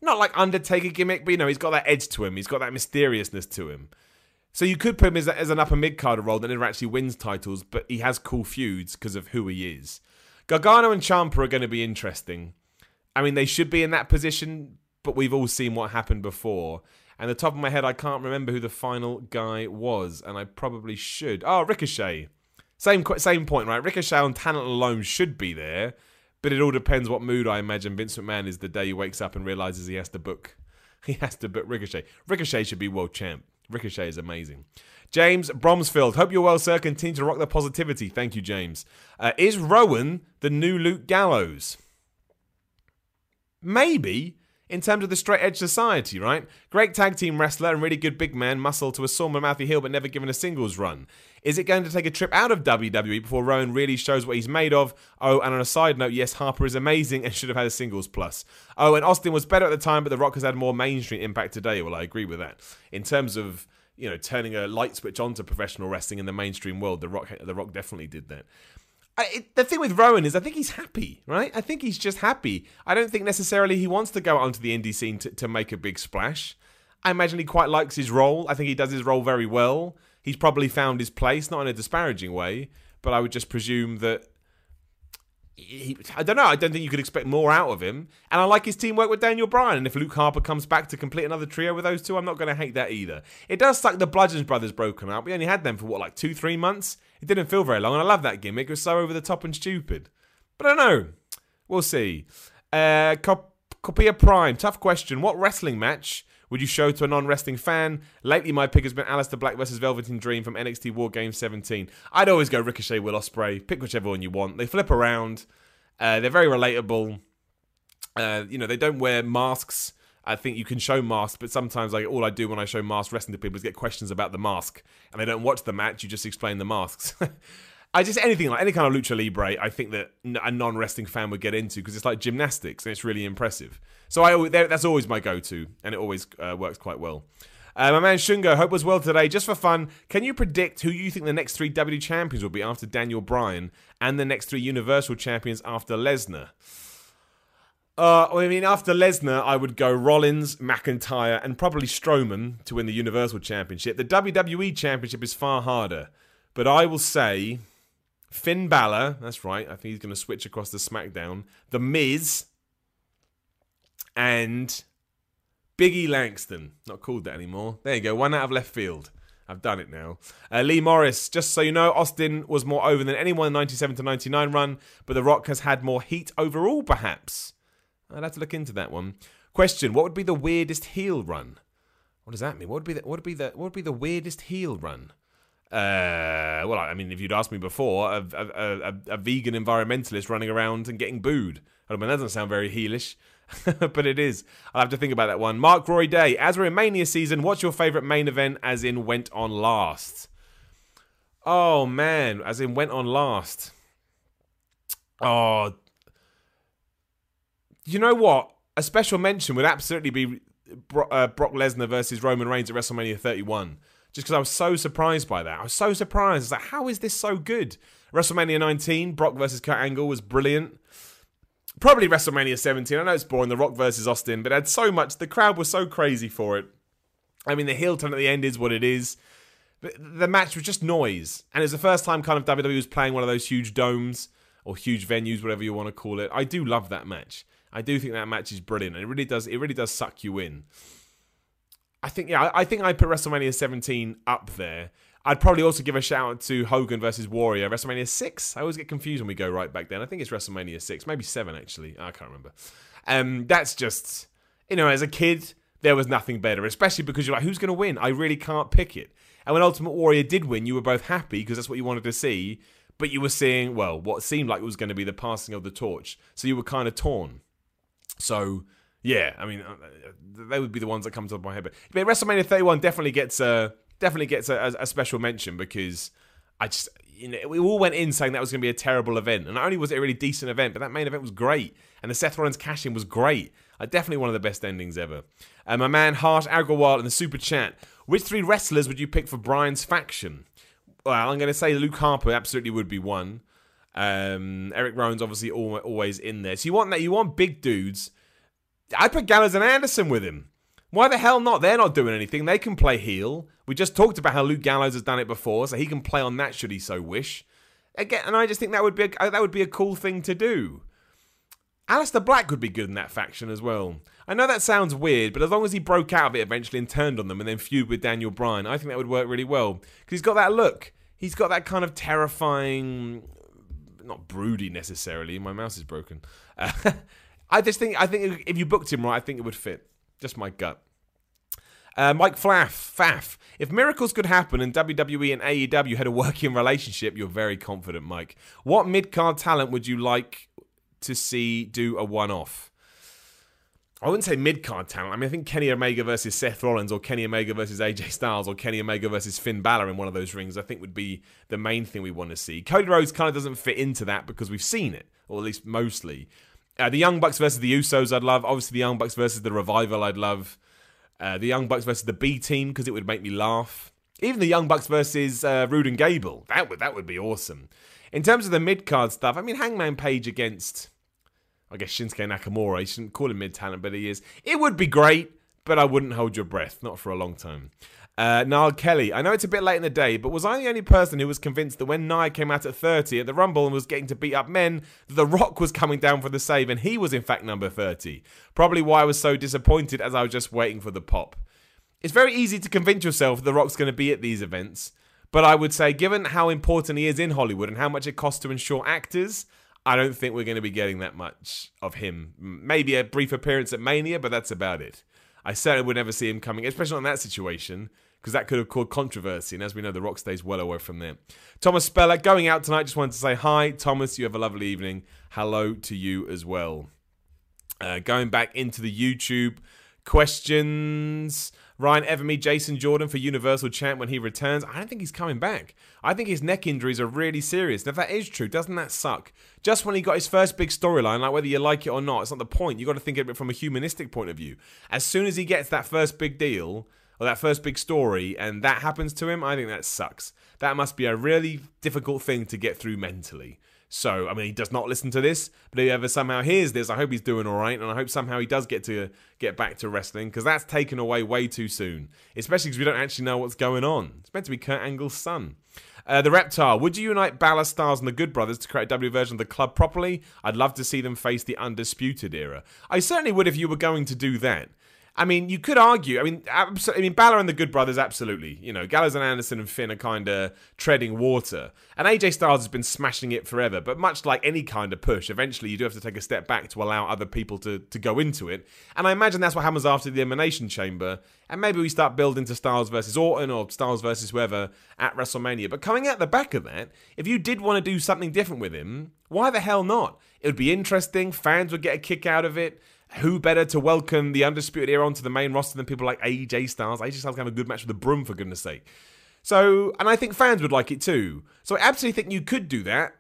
not like Undertaker gimmick, but you know, he's got that edge to him. He's got that mysteriousness to him. So you could put him as, as an upper mid card role that never actually wins titles, but he has cool feuds because of who he is. Gargano and Ciampa are going to be interesting. I mean, they should be in that position, but we've all seen what happened before. And the top of my head, I can't remember who the final guy was, and I probably should. Oh, Ricochet. Same same point, right? Ricochet on talent alone should be there, but it all depends what mood I imagine Vince McMahon is the day he wakes up and realizes he has to book. He has to book Ricochet. Ricochet should be world champ. Ricochet is amazing. James Bromsfield, hope you're well, sir. Continue to rock the positivity. Thank you, James. Uh, is Rowan the new Luke Gallows? Maybe in terms of the straight edge society, right? Great tag team wrestler and really good big man, muscle to a sore mouthy heel, but never given a singles run. Is it going to take a trip out of WWE before Rowan really shows what he's made of? Oh, and on a side note, yes, Harper is amazing and should have had a singles plus. Oh, and Austin was better at the time, but The Rock has had more mainstream impact today. Well, I agree with that. In terms of you know turning a light switch on to professional wrestling in the mainstream world, The Rock, The Rock definitely did that. I, it, the thing with Rowan is, I think he's happy, right? I think he's just happy. I don't think necessarily he wants to go onto the indie scene to, to make a big splash. I imagine he quite likes his role. I think he does his role very well. He's probably found his place, not in a disparaging way, but I would just presume that. I don't know. I don't think you could expect more out of him. And I like his teamwork with Daniel Bryan. And if Luke Harper comes back to complete another trio with those two, I'm not going to hate that either. It does suck the Bludgeons brothers broken up. We only had them for what, like two, three months? It didn't feel very long, and I love that gimmick. It was so over the top and stupid. But I don't know. We'll see. Uh, Cop- Copia Prime, tough question. What wrestling match would you show to a non-wrestling fan? Lately, my pick has been Aleister Black versus Velveteen Dream from NXT War Game 17. I'd always go Ricochet, Will Ospreay. Pick whichever one you want. They flip around. Uh, they're very relatable. Uh, you know, they don't wear masks. I think you can show masks, but sometimes like all I do when I show masks wrestling to people is get questions about the mask, and they don't watch the match. You just explain the masks. I just anything like any kind of lucha libre. I think that a non wrestling fan would get into because it's like gymnastics and it's really impressive. So I that's always my go to, and it always uh, works quite well. Uh, my man Shungo, hope was well today. Just for fun, can you predict who you think the next three W champions will be after Daniel Bryan and the next three Universal champions after Lesnar? Uh, I mean, after Lesnar, I would go Rollins, McIntyre, and probably Strowman to win the Universal Championship. The WWE Championship is far harder, but I will say Finn Balor. That's right. I think he's going to switch across to SmackDown. The Miz and Biggie Langston. Not called that anymore. There you go. One out of left field. I've done it now. Uh, Lee Morris, just so you know, Austin was more over than anyone in 97 to 99 run, but The Rock has had more heat overall, perhaps. I'd have to look into that one. Question: What would be the weirdest heel run? What does that mean? What would be the, what would be the what would be the weirdest heel run? Uh, well, I mean, if you'd asked me before, a, a, a, a vegan environmentalist running around and getting booed. I mean, that doesn't sound very heelish, but it is. I'll have to think about that one. Mark Roy Day, as we're in Mania season, what's your favourite main event as in went on last? Oh, man, as in went on last. Oh, you know what? A special mention would absolutely be uh, Brock Lesnar versus Roman Reigns at WrestleMania 31. Just because I was so surprised by that. I was so surprised. I was like, how is this so good? WrestleMania 19, Brock versus Kurt Angle was brilliant. Probably WrestleMania 17. I know it's boring, The Rock versus Austin, but it had so much. The crowd was so crazy for it. I mean, the heel turn at the end is what it is. But the match was just noise. And it was the first time kind of WWE was playing one of those huge domes or huge venues, whatever you want to call it. I do love that match. I do think that match is brilliant, and it really does. It really does suck you in. I think yeah, I, think I put WrestleMania 17 up there. I'd probably also give a shout out to Hogan versus Warrior, WrestleMania 6. I always get confused when we go right back then. I think it's WrestleMania 6, maybe 7 actually. I can't remember. Um, that's just, you know, as a kid, there was nothing better, especially because you're like, who's going to win? I really can't pick it. And when Ultimate Warrior did win, you were both happy because that's what you wanted to see, but you were seeing, well, what seemed like it was going to be the passing of the torch. So you were kind of torn. So yeah, I mean, uh, they would be the ones that come to my head. But, but WrestleMania 31 definitely gets a definitely gets a, a, special mention because I just you know we all went in saying that was going to be a terrible event, and not only was it a really decent event, but that main event was great, and the Seth Rollins cash in was great. Uh, definitely one of the best endings ever. Uh, my man Harsh Agarwal in the super chat. Which three wrestlers would you pick for Bryan's faction? Well, I'm going to say Luke Harper absolutely would be one. Um, Eric Rowan's obviously always in there. So you want that? You want big dudes I'd put Gallows and Anderson with him. Why the hell not? They're not doing anything. They can play heel. We just talked about how Luke Gallows has done it before, so he can play on that should he so wish. Again, and I just think that would be a, uh, that would be a cool thing to do. Aleister Black would be good in that faction as well. I know that sounds weird, but as long as he broke out of it eventually and turned on them and then feud with Daniel Bryan, I think that would work really well because he's got that look. He's got that kind of terrifying, not broody necessarily. My mouse is broken. Uh, I just think I think if you booked him right, I think it would fit. Just my gut. Uh, Mike Flaff, Faff. If miracles could happen and WWE and AEW had a working relationship, you're very confident, Mike. What mid card talent would you like to see do a one off? I wouldn't say mid card talent. I mean, I think Kenny Omega versus Seth Rollins, or Kenny Omega versus AJ Styles, or Kenny Omega versus Finn Balor in one of those rings, I think would be the main thing we want to see. Cody Rhodes kind of doesn't fit into that because we've seen it, or at least mostly. Uh, the Young Bucks versus the Usos, I'd love. Obviously, the Young Bucks versus the Revival, I'd love. Uh, the Young Bucks versus the B Team because it would make me laugh. Even the Young Bucks versus uh, Roode and Gable, that would that would be awesome. In terms of the mid card stuff, I mean, Hangman Page against I guess Shinsuke Nakamura. You shouldn't call him mid talent, but he is. It would be great, but I wouldn't hold your breath, not for a long time. Uh, Niall Kelly. I know it's a bit late in the day, but was I the only person who was convinced that when Nia came out at 30 at the Rumble and was getting to beat up men, The Rock was coming down for the save and he was in fact number 30? Probably why I was so disappointed as I was just waiting for the pop. It's very easy to convince yourself The Rock's going to be at these events, but I would say, given how important he is in Hollywood and how much it costs to insure actors, I don't think we're going to be getting that much of him. Maybe a brief appearance at Mania, but that's about it. I certainly would never see him coming, especially in that situation, because that could have caused controversy. And as we know, The Rock stays well away from there. Thomas Speller, going out tonight, just wanted to say hi. Thomas, you have a lovely evening. Hello to you as well. Uh, going back into the YouTube questions. Ryan Everme, Jason Jordan for Universal Champ when he returns. I don't think he's coming back. I think his neck injuries are really serious. Now, if that is true, doesn't that suck? Just when he got his first big storyline, like whether you like it or not, it's not the point. You've got to think of it from a humanistic point of view. As soon as he gets that first big deal, or that first big story, and that happens to him, I think that sucks. That must be a really difficult thing to get through mentally. So, I mean, he does not listen to this, but if he ever somehow hears this, I hope he's doing all right, and I hope somehow he does get to get back to wrestling because that's taken away way too soon, especially because we don't actually know what's going on. It's meant to be Kurt Angle's son. Uh, the Reptile. Would you unite Balor, Styles, and the Good Brothers to create a W version of the club properly? I'd love to see them face the Undisputed era. I certainly would if you were going to do that. I mean, you could argue. I mean, abs- I mean, Balor and the Good Brothers, absolutely. You know, Gallows and Anderson and Finn are kind of treading water, and AJ Styles has been smashing it forever. But much like any kind of push, eventually you do have to take a step back to allow other people to to go into it. And I imagine that's what happens after the Elimination Chamber, and maybe we start building to Styles versus Orton or Styles versus whoever at WrestleMania. But coming out the back of that, if you did want to do something different with him, why the hell not? It would be interesting. Fans would get a kick out of it who better to welcome the Undisputed Era onto the main roster than people like AJ Styles? AJ Styles can have a good match with the broom, for goodness sake. So, and I think fans would like it too. So I absolutely think you could do that,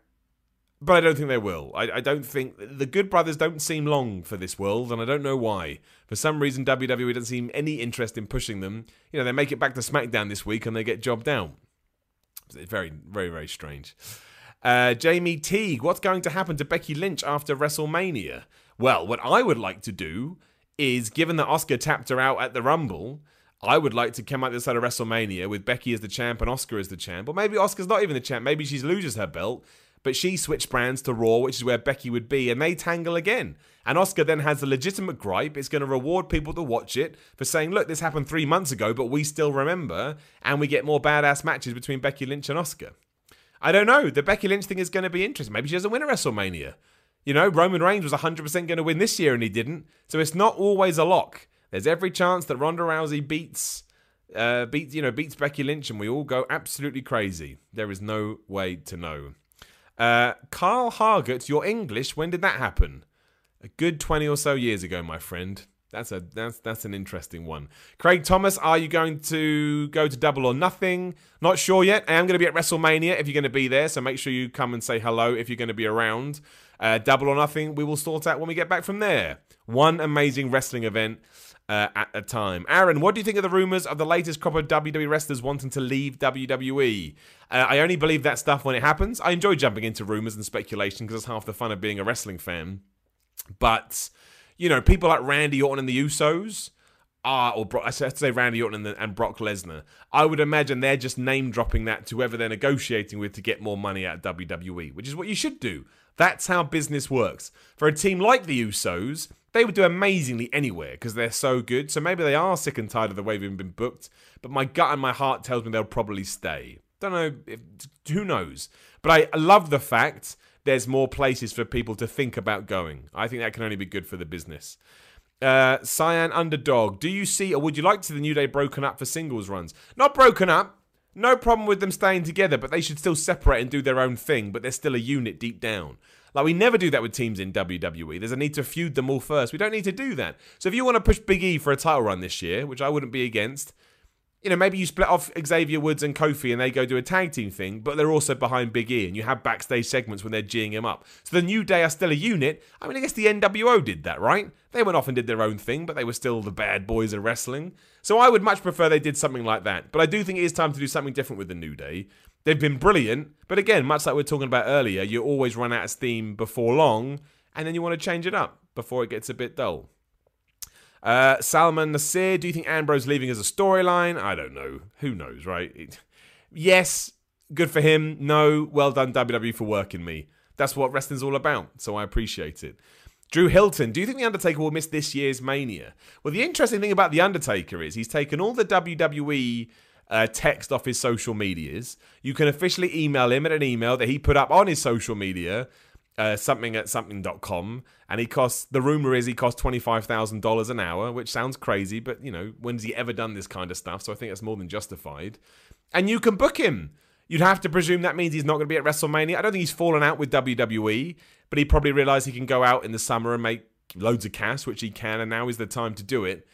but I don't think they will. I, I, don't think the Good Brothers don't seem long for this world, and I don't know why. For some reason, WWE doesn't seem any interest in pushing them. You know, they make it back to SmackDown this week and they get jobbed out. It's very, very, very strange. Uh, Jamie Teague, what's going to happen to Becky Lynch after WrestleMania? Well, what I would like to do is, given that Oscar tapped her out at the Rumble, I would like to come out this side of WrestleMania with Becky as the champ and Oscar as the champ. Or maybe Oscar's not even the champ. Maybe she loses her belt, but she switched brands to Raw, which is where Becky would be, and they tangle again. And Oscar then has a legitimate gripe. It's going to reward people to watch it for saying, look, this happened three months ago, but we still remember, and we get more badass matches between Becky Lynch and Oscar. I don't know. The Becky Lynch thing is going to be interesting. Maybe she doesn't win a WrestleMania. You know, Roman Reigns was 100% going to win this year and he didn't. So it's not always a lock. There's every chance that Ronda Rousey beats uh, beats you know beats Becky Lynch and we all go absolutely crazy. There is no way to know. Uh, Carl Hargett, your English, when did that happen? A good 20 or so years ago, my friend. That's a that's that's an interesting one. Craig Thomas, are you going to go to Double or Nothing? Not sure yet. I am going to be at WrestleMania if you're going to be there, so make sure you come and say hello if you're going to be around. Uh, Double or Nothing, we will sort out when we get back from there. One amazing wrestling event uh, at a time. Aaron, what do you think of the rumors of the latest crop of WWE wrestlers wanting to leave WWE? Uh, I only believe that stuff when it happens. I enjoy jumping into rumors and speculation because it's half the fun of being a wrestling fan. But You know, people like Randy Orton and the Usos are, or I should say Randy Orton and, the, and Brock Lesnar. I would imagine they're just name dropping that to whoever they're negotiating with to get more money out of WWE, which is what you should do. That's how business works. For a team like the Usos, they would do amazingly anywhere because they're so good. So maybe they are sick and tired of the way they've been booked. But my gut and my heart tells me they'll probably stay. Don't know. If, who knows? But I love the fact there's more places for people to think about going. I think that can only be good for the business. Uh, Cyan Underdog, do you see or would you like to see the New Day broken up for singles runs? Not broken up. No problem with them staying together, but they should still separate and do their own thing, but they're still a unit deep down. Like, we never do that with teams in WWE. There's a need to feud them all first. We don't need to do that. So, if you want to push Big E for a title run this year, which I wouldn't be against, you know, maybe you split off Xavier Woods and Kofi and they go do a tag team thing, but they're also behind Big E and you have backstage segments when they're geeing him up. So the New Day are still a unit. I mean, I guess the NWO did that, right? They went off and did their own thing, but they were still the bad boys of wrestling. So I would much prefer they did something like that. But I do think it is time to do something different with the New Day. They've been brilliant, but again, much like we are talking about earlier, you always run out of steam before long, and then you want to change it up before it gets a bit dull. Uh, Salman Nasir, do you think Ambrose leaving as a storyline? I don't know. Who knows, right? It, yes, good for him. No, well done WWE for working me. That's what wrestling's all about, so I appreciate it. Drew Hilton, do you think The Undertaker will miss this year's Mania? Well, the interesting thing about The Undertaker is he's taken all the WWE uh, text off his social medias. You can officially email him at an email that he put up on his social media uh, something at something.com and he costs the rumor is he costs $25,000 an hour which sounds crazy but you know when's he ever done this kind of stuff? So I think that's more than justified. And you can book him. You'd have to presume that means he's not going to be at WrestleMania. I don't think he's fallen out with WWE but he probably realized he can go out in the summer and make loads of cash which he can and now is the time to do it.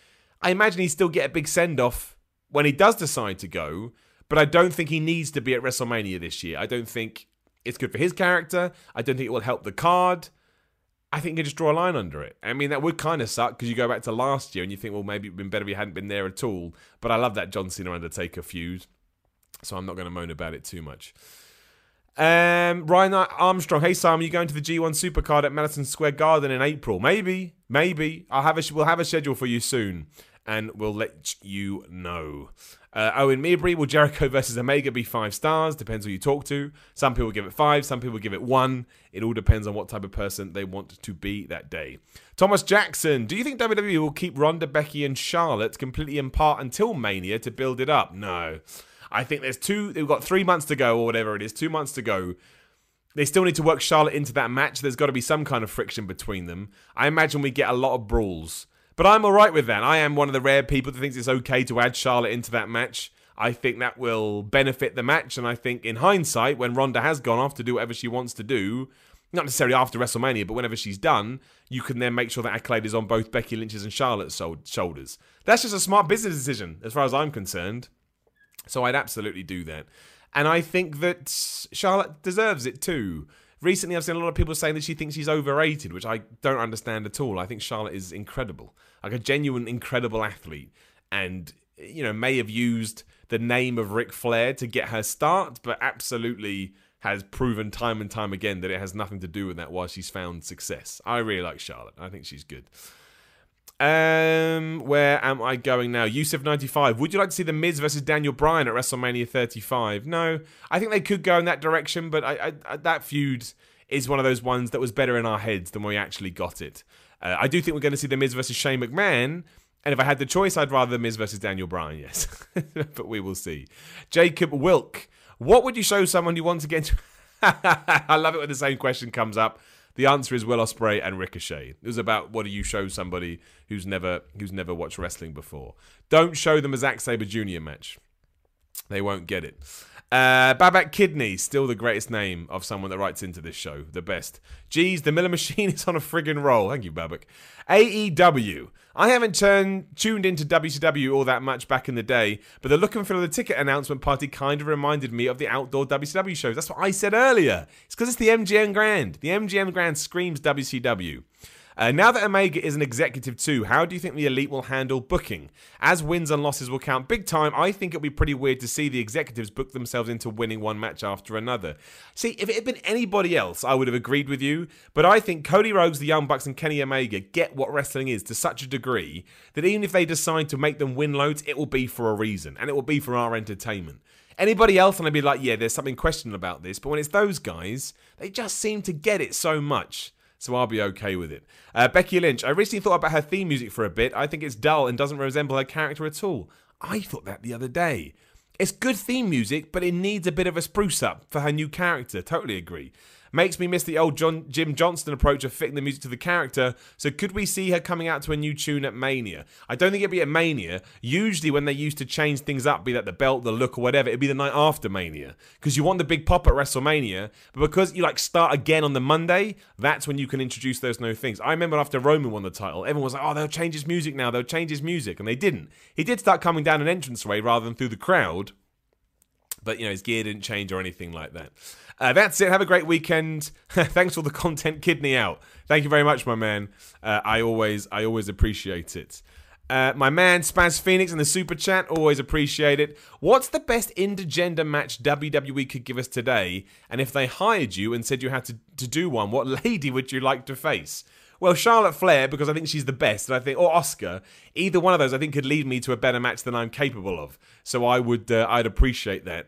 I imagine he still get a big send off when he does decide to go but I don't think he needs to be at WrestleMania this year. I don't think it's good for his character. I don't think it will help the card. I think you just draw a line under it. I mean, that would kind of suck because you go back to last year and you think, well, maybe it'd been better if he hadn't been there at all. But I love that John Cena Undertaker feud, so I'm not going to moan about it too much. Um, Ryan Armstrong, hey Sam, are you going to the G1 Supercard at Madison Square Garden in April? Maybe, maybe. I'll have a we'll have a schedule for you soon, and we'll let you know. Uh, Owen Meabury, will Jericho versus Omega be five stars? Depends who you talk to. Some people give it five, some people give it one. It all depends on what type of person they want to be that day. Thomas Jackson, do you think WWE will keep Ronda, Becky, and Charlotte completely in part until Mania to build it up? No. I think there's two, they've got three months to go, or whatever it is, two months to go. They still need to work Charlotte into that match. There's got to be some kind of friction between them. I imagine we get a lot of brawls. But I'm all right with that. I am one of the rare people that thinks it's okay to add Charlotte into that match. I think that will benefit the match, and I think in hindsight, when Ronda has gone off to do whatever she wants to do, not necessarily after WrestleMania, but whenever she's done, you can then make sure that accolade is on both Becky Lynch's and Charlotte's shoulders. That's just a smart business decision, as far as I'm concerned. So I'd absolutely do that. And I think that Charlotte deserves it too. Recently, I've seen a lot of people saying that she thinks she's overrated, which I don't understand at all. I think Charlotte is incredible, like a genuine, incredible athlete, and you know may have used the name of Ric Flair to get her start, but absolutely has proven time and time again that it has nothing to do with that while she's found success. I really like Charlotte. I think she's good. Um, where am I going now? Yusuf ninety five. Would you like to see the Miz versus Daniel Bryan at WrestleMania thirty five? No, I think they could go in that direction, but I, I, that feud is one of those ones that was better in our heads than we actually got it. Uh, I do think we're going to see the Miz versus Shane McMahon, and if I had the choice, I'd rather the Miz versus Daniel Bryan. Yes, but we will see. Jacob Wilk, what would you show someone you want to get into? I love it when the same question comes up. The answer is Will Ospreay and Ricochet. It was about what do you show somebody who's never who's never watched wrestling before. Don't show them a Zack Sabre Jr. match. They won't get it. Uh, Babak Kidney, still the greatest name of someone that writes into this show. The best. Geez, the Miller Machine is on a friggin' roll. Thank you, Babak. AEW. I haven't turned, tuned into WCW all that much back in the day, but the look and feel of the ticket announcement party kind of reminded me of the outdoor WCW shows. That's what I said earlier. It's because it's the MGM Grand. The MGM Grand screams WCW. Uh, now that Omega is an executive too, how do you think the Elite will handle booking? As wins and losses will count big time, I think it'll be pretty weird to see the executives book themselves into winning one match after another. See, if it had been anybody else, I would have agreed with you, but I think Cody Rhodes, the Young Bucks, and Kenny Omega get what wrestling is to such a degree that even if they decide to make them win loads, it will be for a reason, and it will be for our entertainment. Anybody else, and I'd be like, yeah, there's something questionable about this. But when it's those guys, they just seem to get it so much. So I'll be okay with it. Uh, Becky Lynch, I recently thought about her theme music for a bit. I think it's dull and doesn't resemble her character at all. I thought that the other day. It's good theme music, but it needs a bit of a spruce up for her new character. Totally agree. Makes me miss the old John, Jim Johnston approach of fitting the music to the character. So could we see her coming out to a new tune at Mania? I don't think it'd be at Mania. Usually when they used to change things up, be that the belt, the look, or whatever, it'd be the night after Mania because you want the big pop at WrestleMania. But because you like start again on the Monday, that's when you can introduce those new things. I remember after Roman won the title, everyone was like, "Oh, they'll change his music now. They'll change his music," and they didn't. He did start coming down an entranceway rather than through the crowd but you know his gear didn't change or anything like that. Uh, that's it. Have a great weekend. Thanks for the content, kidney out. Thank you very much, my man. Uh, I always, I always appreciate it. Uh, my man Spaz Phoenix in the super chat, always appreciate it. What's the best intergender match WWE could give us today? And if they hired you and said you had to, to do one, what lady would you like to face? Well, Charlotte Flair, because I think she's the best, and I think, or Oscar, either one of those, I think could lead me to a better match than I'm capable of. So I would, uh, I'd appreciate that.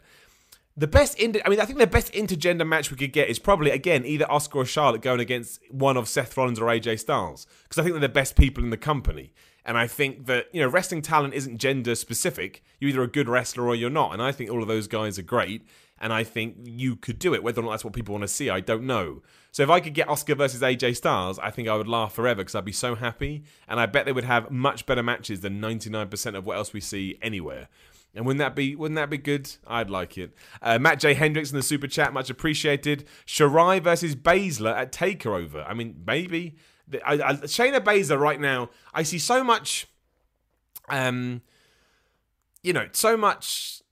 The best, inter- I mean, I think the best intergender match we could get is probably again either Oscar or Charlotte going against one of Seth Rollins or AJ Styles because I think they're the best people in the company. And I think that you know wrestling talent isn't gender specific. You're either a good wrestler or you're not. And I think all of those guys are great. And I think you could do it. Whether or not that's what people want to see, I don't know. So if I could get Oscar versus AJ Styles, I think I would laugh forever because I'd be so happy. And I bet they would have much better matches than 99% of what else we see anywhere. And wouldn't that be wouldn't that be good? I'd like it. Uh, Matt J Hendricks in the super chat, much appreciated. Shirai versus Baszler at Takeover. I mean, maybe I, I, Shayna Baszler right now. I see so much, um, you know, so much.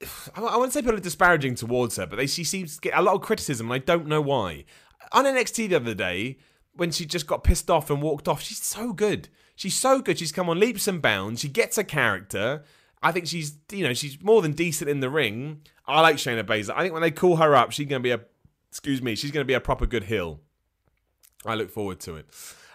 I, I wouldn't say people are disparaging towards her, but they she seems to get a lot of criticism, and I don't know why. On NXT the other day, when she just got pissed off and walked off, she's so good. She's so good. She's come on leaps and bounds. She gets a character. I think she's, you know, she's more than decent in the ring. I like Shayna Baszler. I think when they call her up, she's going to be a, excuse me, she's going to be a proper good heel. I look forward to it.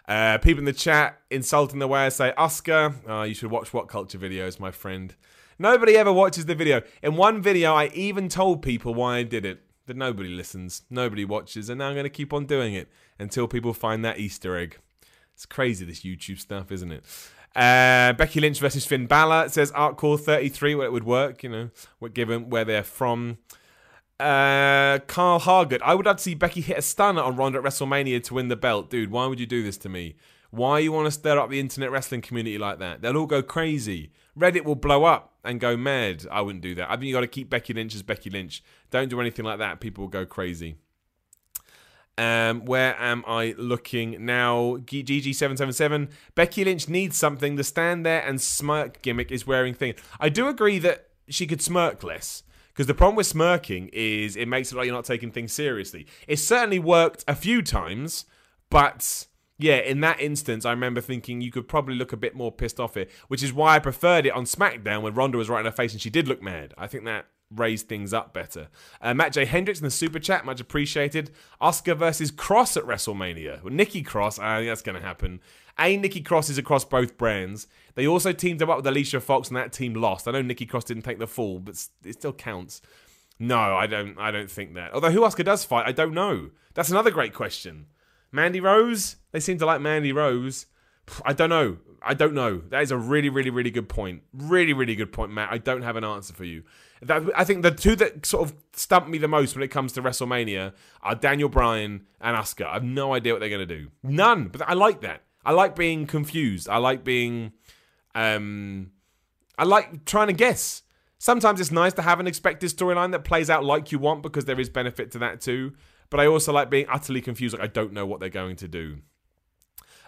Uh, people in the chat insulting the way I say Oscar. Oh, you should watch What Culture videos, my friend. Nobody ever watches the video. In one video, I even told people why I did it, but nobody listens. Nobody watches, and now I'm going to keep on doing it until people find that Easter egg. It's crazy, this YouTube stuff, isn't it? Uh, Becky Lynch versus Finn Balor says Core 33, well, it would work, you know, given where they're from. Uh, Carl Hargett, I would like to see Becky hit a stunner on Ronda at WrestleMania to win the belt. Dude, why would you do this to me? Why you want to stir up the internet wrestling community like that? They'll all go crazy. Reddit will blow up and go mad. I wouldn't do that. I think you got to keep Becky Lynch as Becky Lynch. Don't do anything like that. People will go crazy. Um, where am I looking now? GG777. Becky Lynch needs something. The stand there and smirk gimmick is wearing thing. I do agree that she could smirk less. Because the problem with smirking is it makes it like you're not taking things seriously. It certainly worked a few times, but yeah, in that instance, I remember thinking you could probably look a bit more pissed off here, which is why I preferred it on SmackDown when Ronda was right in her face and she did look mad. I think that raise things up better. Uh, Matt J. Hendricks in the super chat, much appreciated. Oscar versus Cross at WrestleMania. Well, Nikki Cross, I think that's going to happen. A, Nikki Cross is across both brands. They also teamed up with Alicia Fox, and that team lost. I know Nikki Cross didn't take the fall, but it still counts. No, I don't. I don't think that. Although who Oscar does fight, I don't know. That's another great question. Mandy Rose. They seem to like Mandy Rose. I don't know. I don't know. That is a really, really, really good point. Really, really good point, Matt. I don't have an answer for you. That, I think the two that sort of stump me the most when it comes to WrestleMania are Daniel Bryan and Asuka. I have no idea what they're going to do. None. But I like that. I like being confused. I like being. Um, I like trying to guess. Sometimes it's nice to have an expected storyline that plays out like you want because there is benefit to that too. But I also like being utterly confused. Like I don't know what they're going to do.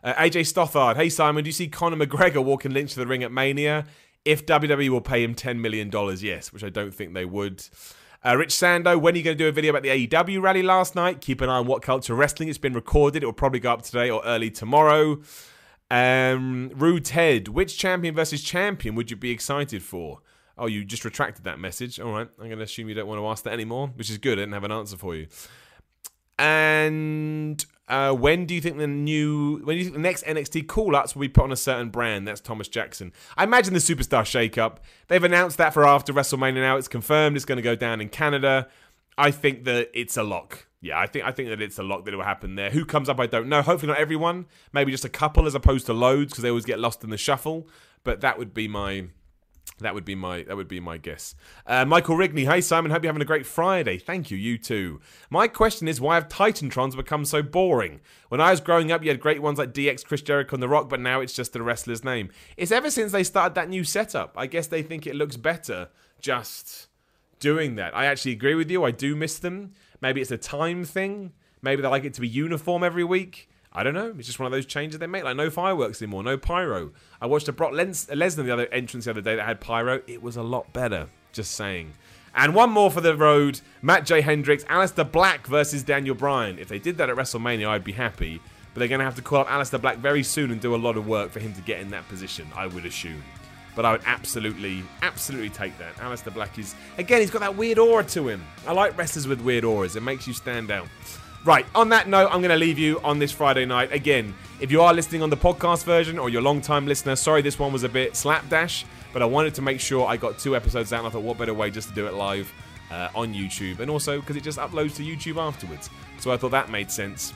Uh, AJ Stothard, hey Simon, do you see Conor McGregor walking Lynch to the ring at Mania? If WWE will pay him $10 million, yes, which I don't think they would. Uh, Rich Sando, when are you going to do a video about the AEW rally last night? Keep an eye on What Culture Wrestling. It's been recorded. It will probably go up today or early tomorrow. Um, Rude Ted, which champion versus champion would you be excited for? Oh, you just retracted that message. All right, I'm going to assume you don't want to ask that anymore, which is good. I didn't have an answer for you. And uh, when do you think the new, when do you think the next NXT call-ups will be put on a certain brand? That's Thomas Jackson. I imagine the Superstar Shake-Up. They've announced that for after WrestleMania. Now it's confirmed. It's going to go down in Canada. I think that it's a lock. Yeah, I think I think that it's a lock that it will happen there. Who comes up, I don't know. Hopefully not everyone. Maybe just a couple as opposed to loads because they always get lost in the shuffle. But that would be my that would be my that would be my guess. Uh, Michael Rigney, hey Simon, hope you're having a great Friday. Thank you, you too. My question is, why have Titantrons become so boring? When I was growing up, you had great ones like DX, Chris Jericho, and The Rock, but now it's just the wrestler's name. It's ever since they started that new setup. I guess they think it looks better just doing that. I actually agree with you. I do miss them. Maybe it's a time thing. Maybe they like it to be uniform every week. I don't know. It's just one of those changes they make. Like no fireworks anymore, no pyro. I watched a Brock Les- Lesnar the other entrance the other day that had pyro. It was a lot better. Just saying. And one more for the road. Matt J. Hendricks, Aleister Black versus Daniel Bryan. If they did that at WrestleMania, I'd be happy. But they're going to have to call up Aleister Black very soon and do a lot of work for him to get in that position, I would assume. But I would absolutely, absolutely take that. Aleister Black is, again, he's got that weird aura to him. I like wrestlers with weird auras. It makes you stand out. Right, on that note, I'm going to leave you on this Friday night. Again, if you are listening on the podcast version or you're a long time listener, sorry this one was a bit slapdash, but I wanted to make sure I got two episodes out, and I thought, what better way just to do it live uh, on YouTube, and also because it just uploads to YouTube afterwards. So I thought that made sense.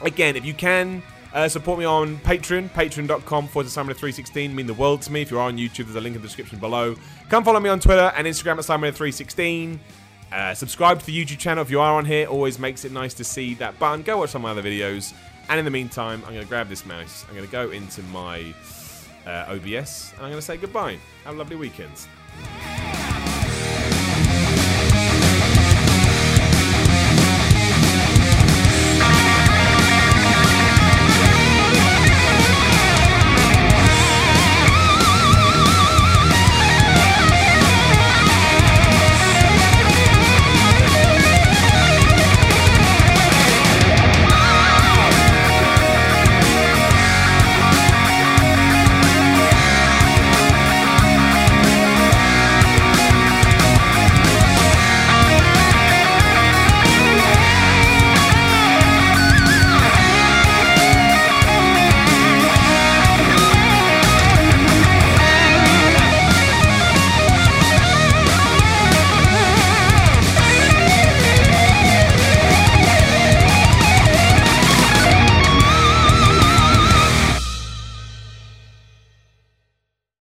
Again, if you can, uh, support me on Patreon, patreon.com forward to Simon316. Mean the world to me. If you are on YouTube, there's a link in the description below. Come follow me on Twitter and Instagram at Simon316. Uh, subscribe to the YouTube channel if you are on here. Always makes it nice to see that button. Go watch some of my other videos. And in the meantime, I'm going to grab this mouse. I'm going to go into my uh, OBS and I'm going to say goodbye. Have a lovely weekend.